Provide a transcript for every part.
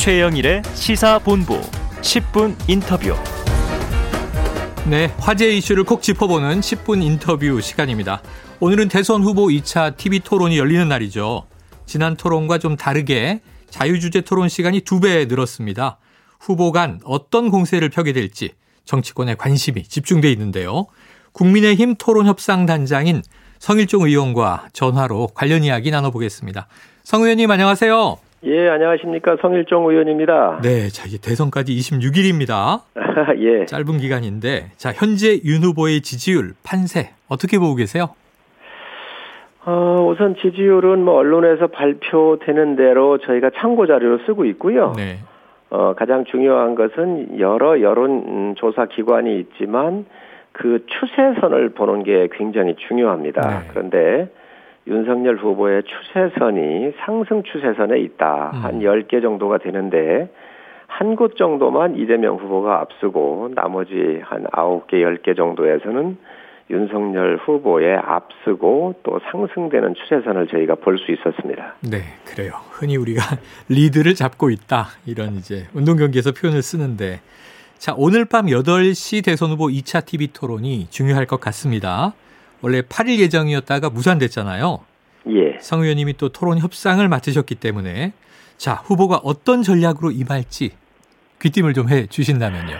최영일의 시사본부 10분 인터뷰. 네, 화제 이슈를 콕 짚어보는 10분 인터뷰 시간입니다. 오늘은 대선 후보 2차 TV 토론이 열리는 날이죠. 지난 토론과 좀 다르게 자유주제 토론 시간이 두배 늘었습니다. 후보 간 어떤 공세를 펴게 될지 정치권의 관심이 집중돼 있는데요. 국민의힘 토론 협상 단장인 성일종 의원과 전화로 관련 이야기 나눠보겠습니다. 성 의원님 안녕하세요. 예, 안녕하십니까. 성일종 의원입니다. 네, 자, 이제 대선까지 26일입니다. 예. 짧은 기간인데, 자, 현재 윤 후보의 지지율, 판세, 어떻게 보고 계세요? 어, 우선 지지율은 뭐 언론에서 발표되는 대로 저희가 참고 자료로 쓰고 있고요. 네. 어, 가장 중요한 것은 여러 여론 조사 기관이 있지만 그 추세선을 보는 게 굉장히 중요합니다. 네. 그런데 윤석열 후보의 추세선이 상승 추세선에 있다. 음. 한 10개 정도가 되는데 한 곳 정도만 이재명 후보가 앞서고 나머지 한 9개, 10개 정도에서는 윤석열 후보에 앞서고 또 상승되는 추세선을 저희가 볼 수 있었습니다. 네, 그래요. 흔히 우리가 리드를 잡고 있다. 이런 이제 운동 경기에서 표현을 쓰는데 자, 오늘 밤 8시 대선 후보 2차 TV 토론이 중요할 것 같습니다. 원래 8일 예정이었다가 무산됐잖아요. 예. 성 의원님이 또 토론 협상을 맡으셨기 때문에 자, 후보가 어떤 전략으로 임할지 귀띔을 좀 해 주신다면요.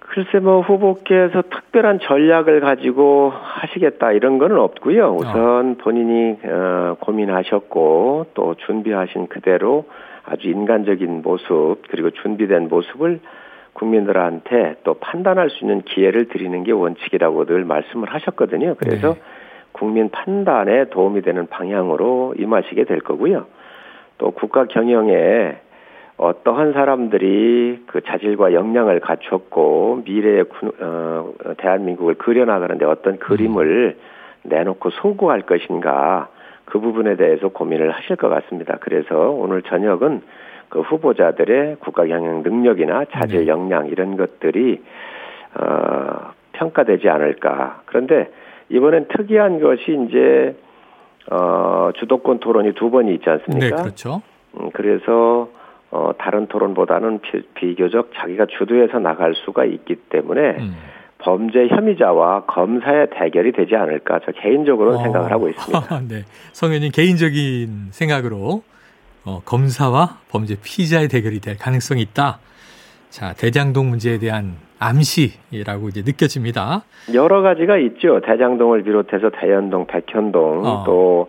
글쎄 뭐 후보께서 특별한 전략을 가지고 하시겠다 이런 거는 없고요. 우선 본인이 어, 고민하셨고 또 준비하신 그대로 아주 인간적인 모습 그리고 준비된 모습을 국민들한테 또 판단할 수 있는 기회를 드리는 게 원칙이라고 늘 말씀을 하셨거든요. 그래서 네. 국민 판단에 도움이 되는 방향으로 임하시게 될 거고요. 또 국가 경영에 어떠한 사람들이 그 자질과 역량을 갖췄고 미래의 군- 어, 대한민국을 그려나가는데 어떤 그림을 내놓고 소구할 것인가 그 부분에 대해서 고민을 하실 것 같습니다. 그래서 오늘 저녁은 그 후보자들의 국가 경영 능력이나 자질 네. 역량 이런 것들이 어, 평가되지 않을까. 그런데 이번엔 특이한 것이 이제 어, 주도권 토론이 두 번이 있지 않습니까? 네, 그렇죠. 음, 그래서 어, 다른 토론보다는 비, 비교적 자기가 주도해서 나갈 수가 있기 때문에 음. 범죄 혐의자와 검사의 대결이 되지 않을까 저 개인적으로는 어. 생각을 하고 있습니다. 네. 성 의원님 개인적인 생각으로 어, 검사와 범죄 피의자의 대결이 될 가능성이 있다. 자, 대장동 문제에 대한 암시라고 이제 느껴집니다. 여러 가지가 있죠. 대장동을 비롯해서 대연동, 백현동 어. 또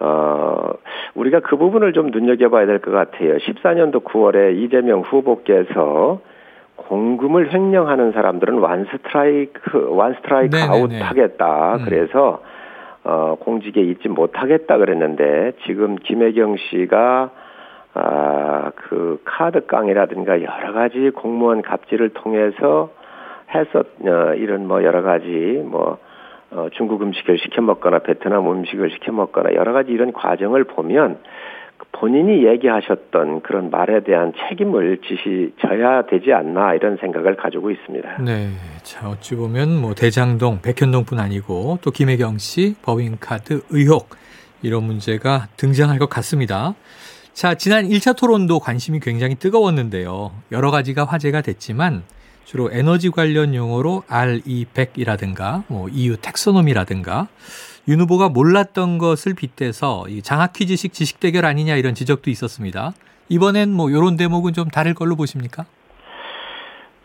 어, 우리가 그 부분을 좀 눈여겨봐야 될 것 같아요. 14년도 9월에 이재명 후보께서 공금을 횡령하는 사람들은 one strike, one strike 네네네. 아웃 하겠다. 음. 그래서, 어, 공직에 있지 못하겠다 그랬는데, 지금 김혜경 씨가, 아, 그 카드 깡이라든가 여러 가지 공무원 갑질을 통해서 했었, 어, 이런 뭐 여러 가지 뭐, 어, 중국 음식을 시켜 먹거나 베트남 음식을 시켜 먹거나 여러 가지 이런 과정을 보면 본인이 얘기하셨던 그런 말에 대한 책임을 지시 져야 되지 않나 이런 생각을 가지고 있습니다. 네. 자, 어찌 보면 뭐 대장동, 백현동뿐 아니고 또 김혜경 씨 법인카드 의혹 이런 문제가 등장할 것 같습니다. 자, 지난 1차 토론도 관심이 굉장히 뜨거웠는데요. 여러 가지가 화제가 됐지만 주로 에너지 관련 용어로 RE100이라든가 뭐 EU 텍소노미라든가 윤 후보가 몰랐던 것을 빗대서 이 장학 퀴즈식 지식 대결 아니냐 이런 지적도 있었습니다. 이번엔 뭐 이런 대목은 좀 다를 걸로 보십니까?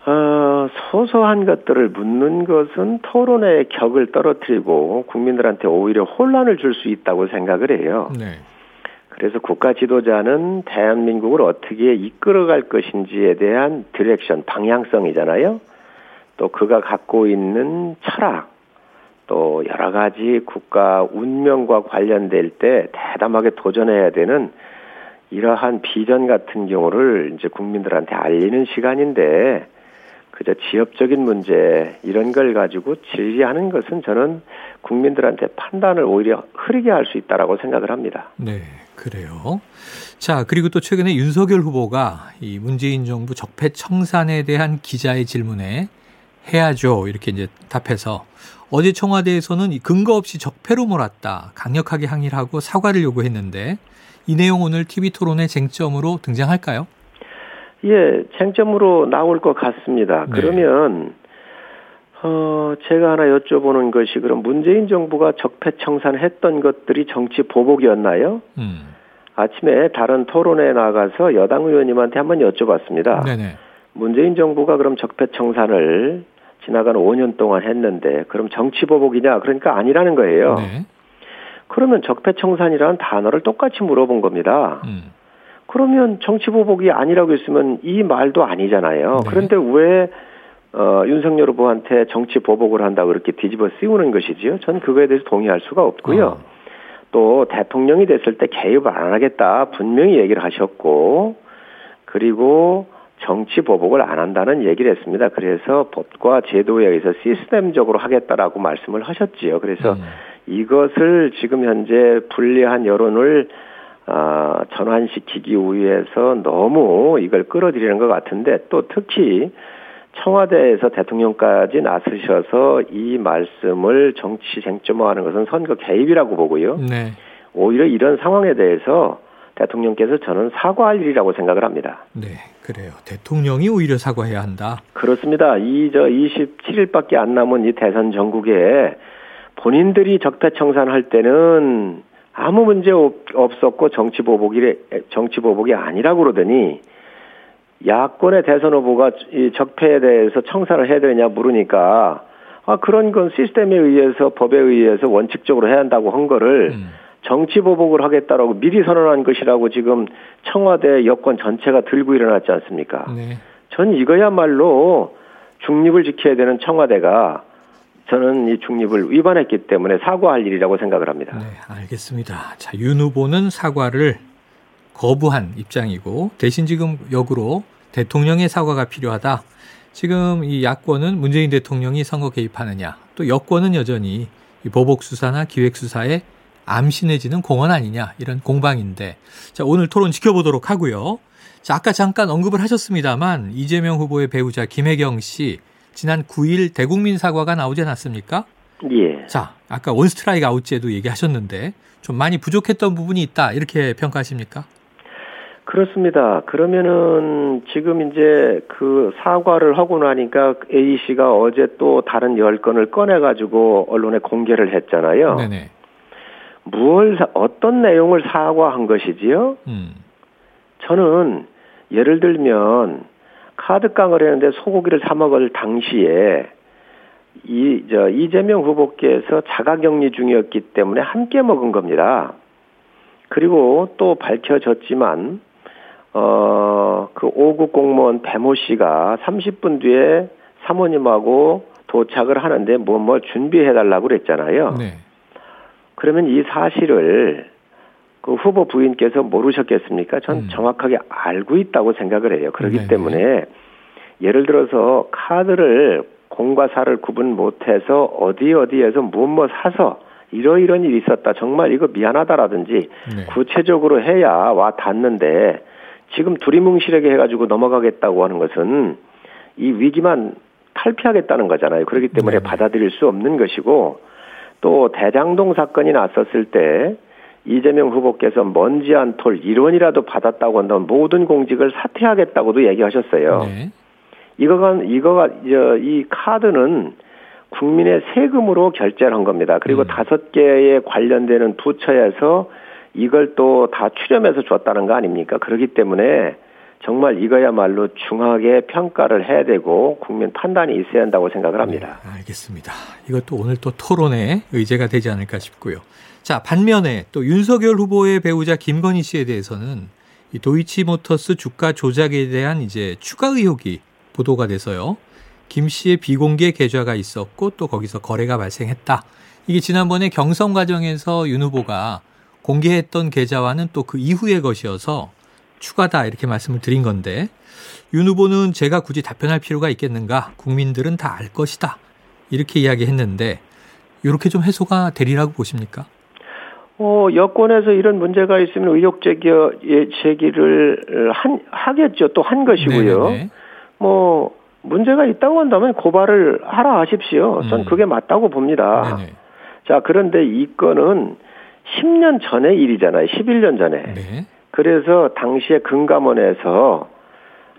어, 소소한 것들을 묻는 것은 토론의 격을 떨어뜨리고 국민들한테 오히려 혼란을 줄 수 있다고 생각을 해요. 네. 그래서 국가 지도자는 대한민국을 어떻게 이끌어갈 것인지에 대한 direction, 방향성이잖아요. 또 그가 갖고 있는 철학, 또 여러 가지 국가 운명과 관련될 때 대담하게 도전해야 되는 이러한 비전 같은 경우를 이제 국민들한테 알리는 시간인데 그저 지엽적인 문제 이런 걸 가지고 질의하는 것은 저는 국민들한테 판단을 오히려 흐리게 할 수 있다라고 생각을 합니다. 네, 그래요. 자, 그리고 또 최근에 윤석열 후보가 이 문재인 정부 적폐 청산에 대한 기자의 질문에 해야죠. 이렇게 이제 답해서 어제 청와대에서는 이 근거 없이 적폐로 몰았다. 강력하게 항의를 하고 사과를 요구했는데 이 내용 오늘 TV 토론의 쟁점으로 등장할까요? 예, 쟁점으로 나올 것 같습니다. 네. 그러면 어, 제가 하나 여쭤보는 것이 그럼 문재인 정부가 적폐청산했던 것들이 정치 보복이었나요? 음. 아침에 다른 토론에 나가서 여당 의원님한테 한번 여쭤봤습니다. 네네. 문재인 정부가 그럼 적폐청산을 지나간 5년 동안 했는데 그럼 정치 보복이냐? 그러니까 아니라는 거예요. 네. 그러면 적폐청산이라는 단어를 똑같이 물어본 겁니다. 음. 그러면 정치 보복이 아니라고 했으면 이 말도 아니잖아요. 네. 그런데 왜 어, 윤석열 후보한테 정치 보복을 한다고 이렇게 뒤집어 씌우는 것이지요? 전 그거에 대해서 동의할 수가 없고요. 어. 또 대통령이 됐을 때 개입을 안 하겠다 분명히 얘기를 하셨고 그리고 정치 보복을 안 한다는 얘기를 했습니다. 그래서 법과 제도에 의해서 시스템적으로 하겠다라고 말씀을 하셨지요. 그래서 음. 이것을 지금 현재 불리한 여론을 아, 전환시키기 위해서 너무 이걸 끌어들이는 것 같은데 또 특히 청와대에서 대통령까지 나서셔서 이 말씀을 정치 쟁점화하는 것은 선거 개입이라고 보고요. 네. 오히려 이런 상황에 대해서 대통령께서 저는 사과할 일이라고 생각을 합니다. 네. 그래요. 대통령이 오히려 사과해야 한다. 그렇습니다. 이 저 27일밖에 안 남은 이 대선 전국에 본인들이 적폐청산할 때는 아무 문제 없- 없었고 정치 보복이 정치 보복이 아니라고 그러더니 야권의 대선 후보가 이 적폐에 대해서 청산을 해야 되냐 물으니까 아 그런 건 시스템에 의해서 법에 의해서 원칙적으로 해야 한다고 한 거를 음. 정치 보복을 하겠다라고 미리 선언한 것이라고 지금 청와대 여권 전체가 들고 일어났지 않습니까? 네. 전 이거야말로 중립을 지켜야 되는 청와대가 저는 이 중립을 위반했기 때문에 사과할 일이라고 생각을 합니다. 네, 알겠습니다. 자, 윤 후보는 사과를 거부한 입장이고 대신 지금 역으로 대통령의 사과가 필요하다. 지금 이 야권은 문재인 대통령이 선거 개입하느냐, 또 여권은 여전히 이 보복 수사나 기획 수사에 암신해지는 공헌 아니냐 이런 공방인데, 자 오늘 토론 지켜보도록 하고요. 자 아까 잠깐 언급을 하셨습니다만 이재명 후보의 배우자 김혜경 씨 지난 9일 대국민 사과가 나오지 않았습니까? 예. 자, 아까 원 스트라이크 아웃제도 얘기하셨는데 좀 많이 부족했던 부분이 있다 이렇게 평가하십니까? 그렇습니다. 그러면은 지금 이제 그 사과를 하고 나니까 A 씨가 어제 또 다른 열 건을 꺼내 가지고 언론에 공개를 했잖아요. 네네. 사- 어떤 내용을 사과한 것이지요? 음, 저는 예를 들면 카드깡을 했는데 소고기를 사 먹을 당시에 이 저 이재명 후보께서 자가격리 중이었기 때문에 함께 먹은 겁니다. 그리고 또 밝혀졌지만 어그 5급 공무원 배모 씨가 30분 뒤에 사모님하고 도착을 하는데 뭐뭐 준비해 달라고 그랬잖아요. 네. 그러면 이 사실을 그 후보 부인께서 모르셨겠습니까? 전 음. 정확하게 알고 있다고 생각을 해요. 그렇기 네네. 때문에 예를 들어서 카드를 공과 사를 구분 못해서 어디 어디에서 무엇 뭐 사서 이러이런 일이 있었다. 정말 이거 미안하다라든지 네. 구체적으로 해야 와 닿는데 지금 두리뭉실하게 해가지고 넘어가겠다고 하는 것은 이 위기만 탈피하겠다는 거잖아요. 그렇기 때문에 네네. 받아들일 수 없는 것이고 또 대장동 사건이 났었을 때 이재명 후보께서 먼지 한 톨 1원이라도 받았다고 한다면 모든 공직을 사퇴하겠다고도 얘기하셨어요. 네. 이거가 이거가 저, 이 카드는 국민의 세금으로 결제를 한 겁니다. 그리고 음. 다섯 개에 관련되는 부처에서 이걸 또 다 출연해서 줬다는 거 아닙니까? 그렇기 때문에 정말 이거야말로 중하게 평가를 해야 되고 국민 판단이 있어야 한다고 생각을 합니다. 네, 알겠습니다. 이것도 오늘 또 토론의 의제가 되지 않을까 싶고요. 자, 반면에 또 윤석열 후보의 배우자 김건희 씨에 대해서는 이 도이치모터스 주가 조작에 대한 이제 추가 의혹이 보도가 돼서요. 김 씨의 비공개 계좌가 있었고 또 거기서 거래가 발생했다. 이게 지난번에 경선 과정에서 윤 후보가 공개했던 계좌와는 또 그 이후의 것이어서 추가다 이렇게 말씀을 드린 건데 윤 후보는 제가 굳이 답변할 필요가 있겠는가? 국민들은 다 알 것이다. 이렇게 이야기했는데 이렇게 좀 해소가 되리라고 보십니까? 어, 여권에서 이런 문제가 있으면 의혹 제기, 예, 제기를 한, 하겠죠. 또 한 것이고요. 네네네. 뭐, 문제가 있다고 한다면 고발을 하라 하십시오. 전 음. 그게 맞다고 봅니다. 네네. 자, 그런데 이 건은 10년 전의 일이잖아요. 11년 전에. 네. 그래서 당시에 금감원에서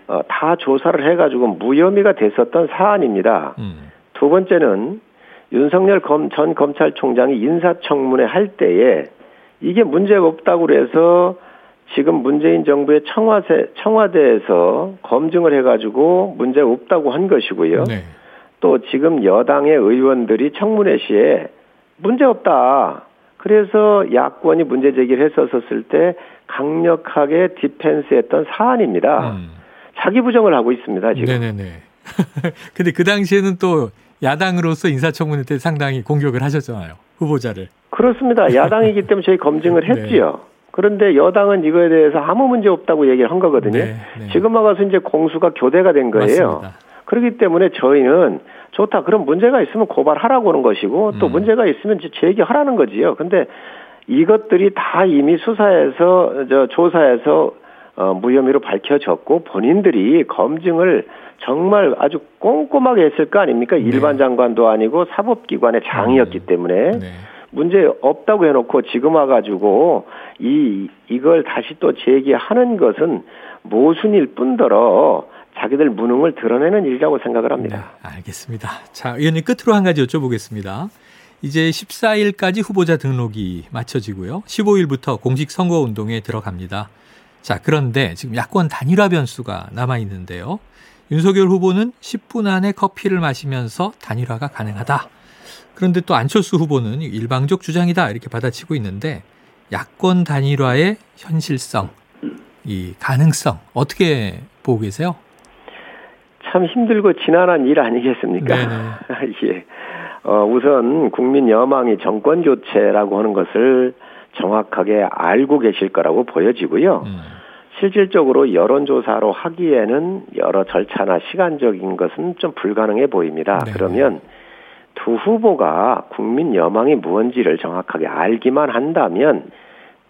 어, 다 조사를 해가지고 무혐의가 됐었던 사안입니다. 음. 두 번째는 윤석열 검, 전 검찰총장이 인사청문회 할 때에 이게 문제가 없다고 그래서 지금 문재인 정부의 청와대, 청와대에서 검증을 해가지고 문제가 없다고 한 것이고요. 네. 또 지금 여당의 의원들이 청문회 시에 문제 없다. 그래서 야권이 문제 제기를 했었을 때 강력하게 디펜스했던 사안입니다. 음. 자기 부정을 하고 있습니다 지금. 네네네. 근데 그 당시에는 또 야당으로서 인사청문회 때 상당히 공격을 하셨잖아요. 후보자를. 그렇습니다. 야당이기 때문에 저희 검증을 네. 했지요. 그런데 여당은 이거에 대해서 아무 문제 없다고 얘기를 한 거거든요. 네, 네. 지금 와가서 이제 공수가 교대가 된 거예요. 맞습니다. 그렇기 때문에 저희는 좋다. 그럼 문제가 있으면 고발하라고 하는 것이고 또 음. 문제가 있으면 제기하라는 거지요. 근데 이것들이 다 이미 수사에서 저 조사에서 어, 무혐의로 밝혀졌고 본인들이 검증을 정말 아주 꼼꼼하게 했을 거 아닙니까? 일반 장관도 아니고 사법기관의 장이었기 음. 때문에 네. 문제 없다고 해놓고 지금 와가지고 이 이걸 다시 또 제기하는 것은 모순일 뿐더러 자기들 무능을 드러내는 일이라고 생각을 합니다. 네, 알겠습니다. 자, 의원님 끝으로 한 가지 여쭤보겠습니다. 이제 14일까지 후보자 등록이 마쳐지고요. 15일부터 공식 선거 운동에 들어갑니다. 자, 그런데 지금 야권 단일화 변수가 남아 있는데요. 윤석열 후보는 10분 안에 커피를 마시면서 단일화가 가능하다. 그런데 또 안철수 후보는 일방적 주장이다 이렇게 받아치고 있는데 야권 단일화의 현실성, 이 가능성 어떻게 보고 계세요? 참 힘들고 지난한 일 아니겠습니까? 네네. 예. 어, 우선 국민 여망이 정권 교체라고 하는 것을 정확하게 알고 계실 거라고 보여지고요. 음, 실질적으로 여론조사로 하기에는 여러 절차나 시간적인 것은 좀 불가능해 보입니다. 네. 그러면 두 후보가 국민 여망이 무언지를 정확하게 알기만 한다면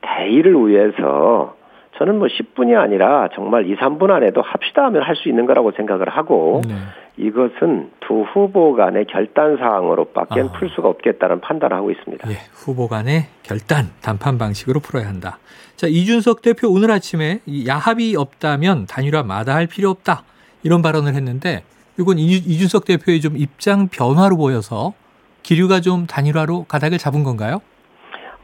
대의를 위해서 저는 뭐 10분이 아니라 정말 2, 3분 안에도 합시다 하면 할 수 있는 거라고 생각을 하고 네. 이것은 두 후보 간의 결단 사항으로밖에 아. 풀 수가 없겠다는 판단을 하고 있습니다. 예, 후보 간의 결단, 단판 방식으로 풀어야 한다. 자, 이준석 대표 오늘 아침에 이 야합이 없다면 단일화 마다할 필요 없다. 이런 발언을 했는데 이건 이- 이준석 대표의 좀 입장 변화로 보여서 기류가 좀 단일화로 가닥을 잡은 건가요?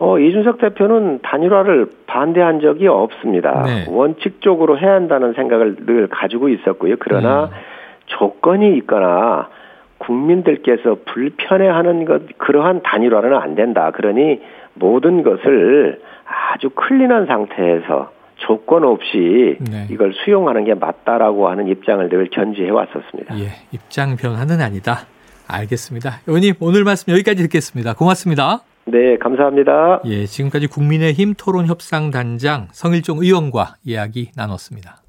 어, 이준석 대표는 단일화를 반대한 적이 없습니다. 네. 원칙적으로 해야 한다는 생각을 늘 가지고 있었고요. 그러나 음. 조건이 있거나 국민들께서 불편해하는 것 그러한 단일화는 안 된다. 그러니 모든 것을 아주 클린한 상태에서 조건 없이 네. 이걸 수용하는 게 맞다라고 하는 입장을 늘 견지해 왔었습니다. 예, 입장 변화는 아니다. 알겠습니다. 의원님 오늘 말씀 여기까지 듣겠습니다. 고맙습니다. 네, 감사합니다. 예, 지금까지 국민의힘 토론 협상 단장 성일종 의원과 이야기 나눴습니다.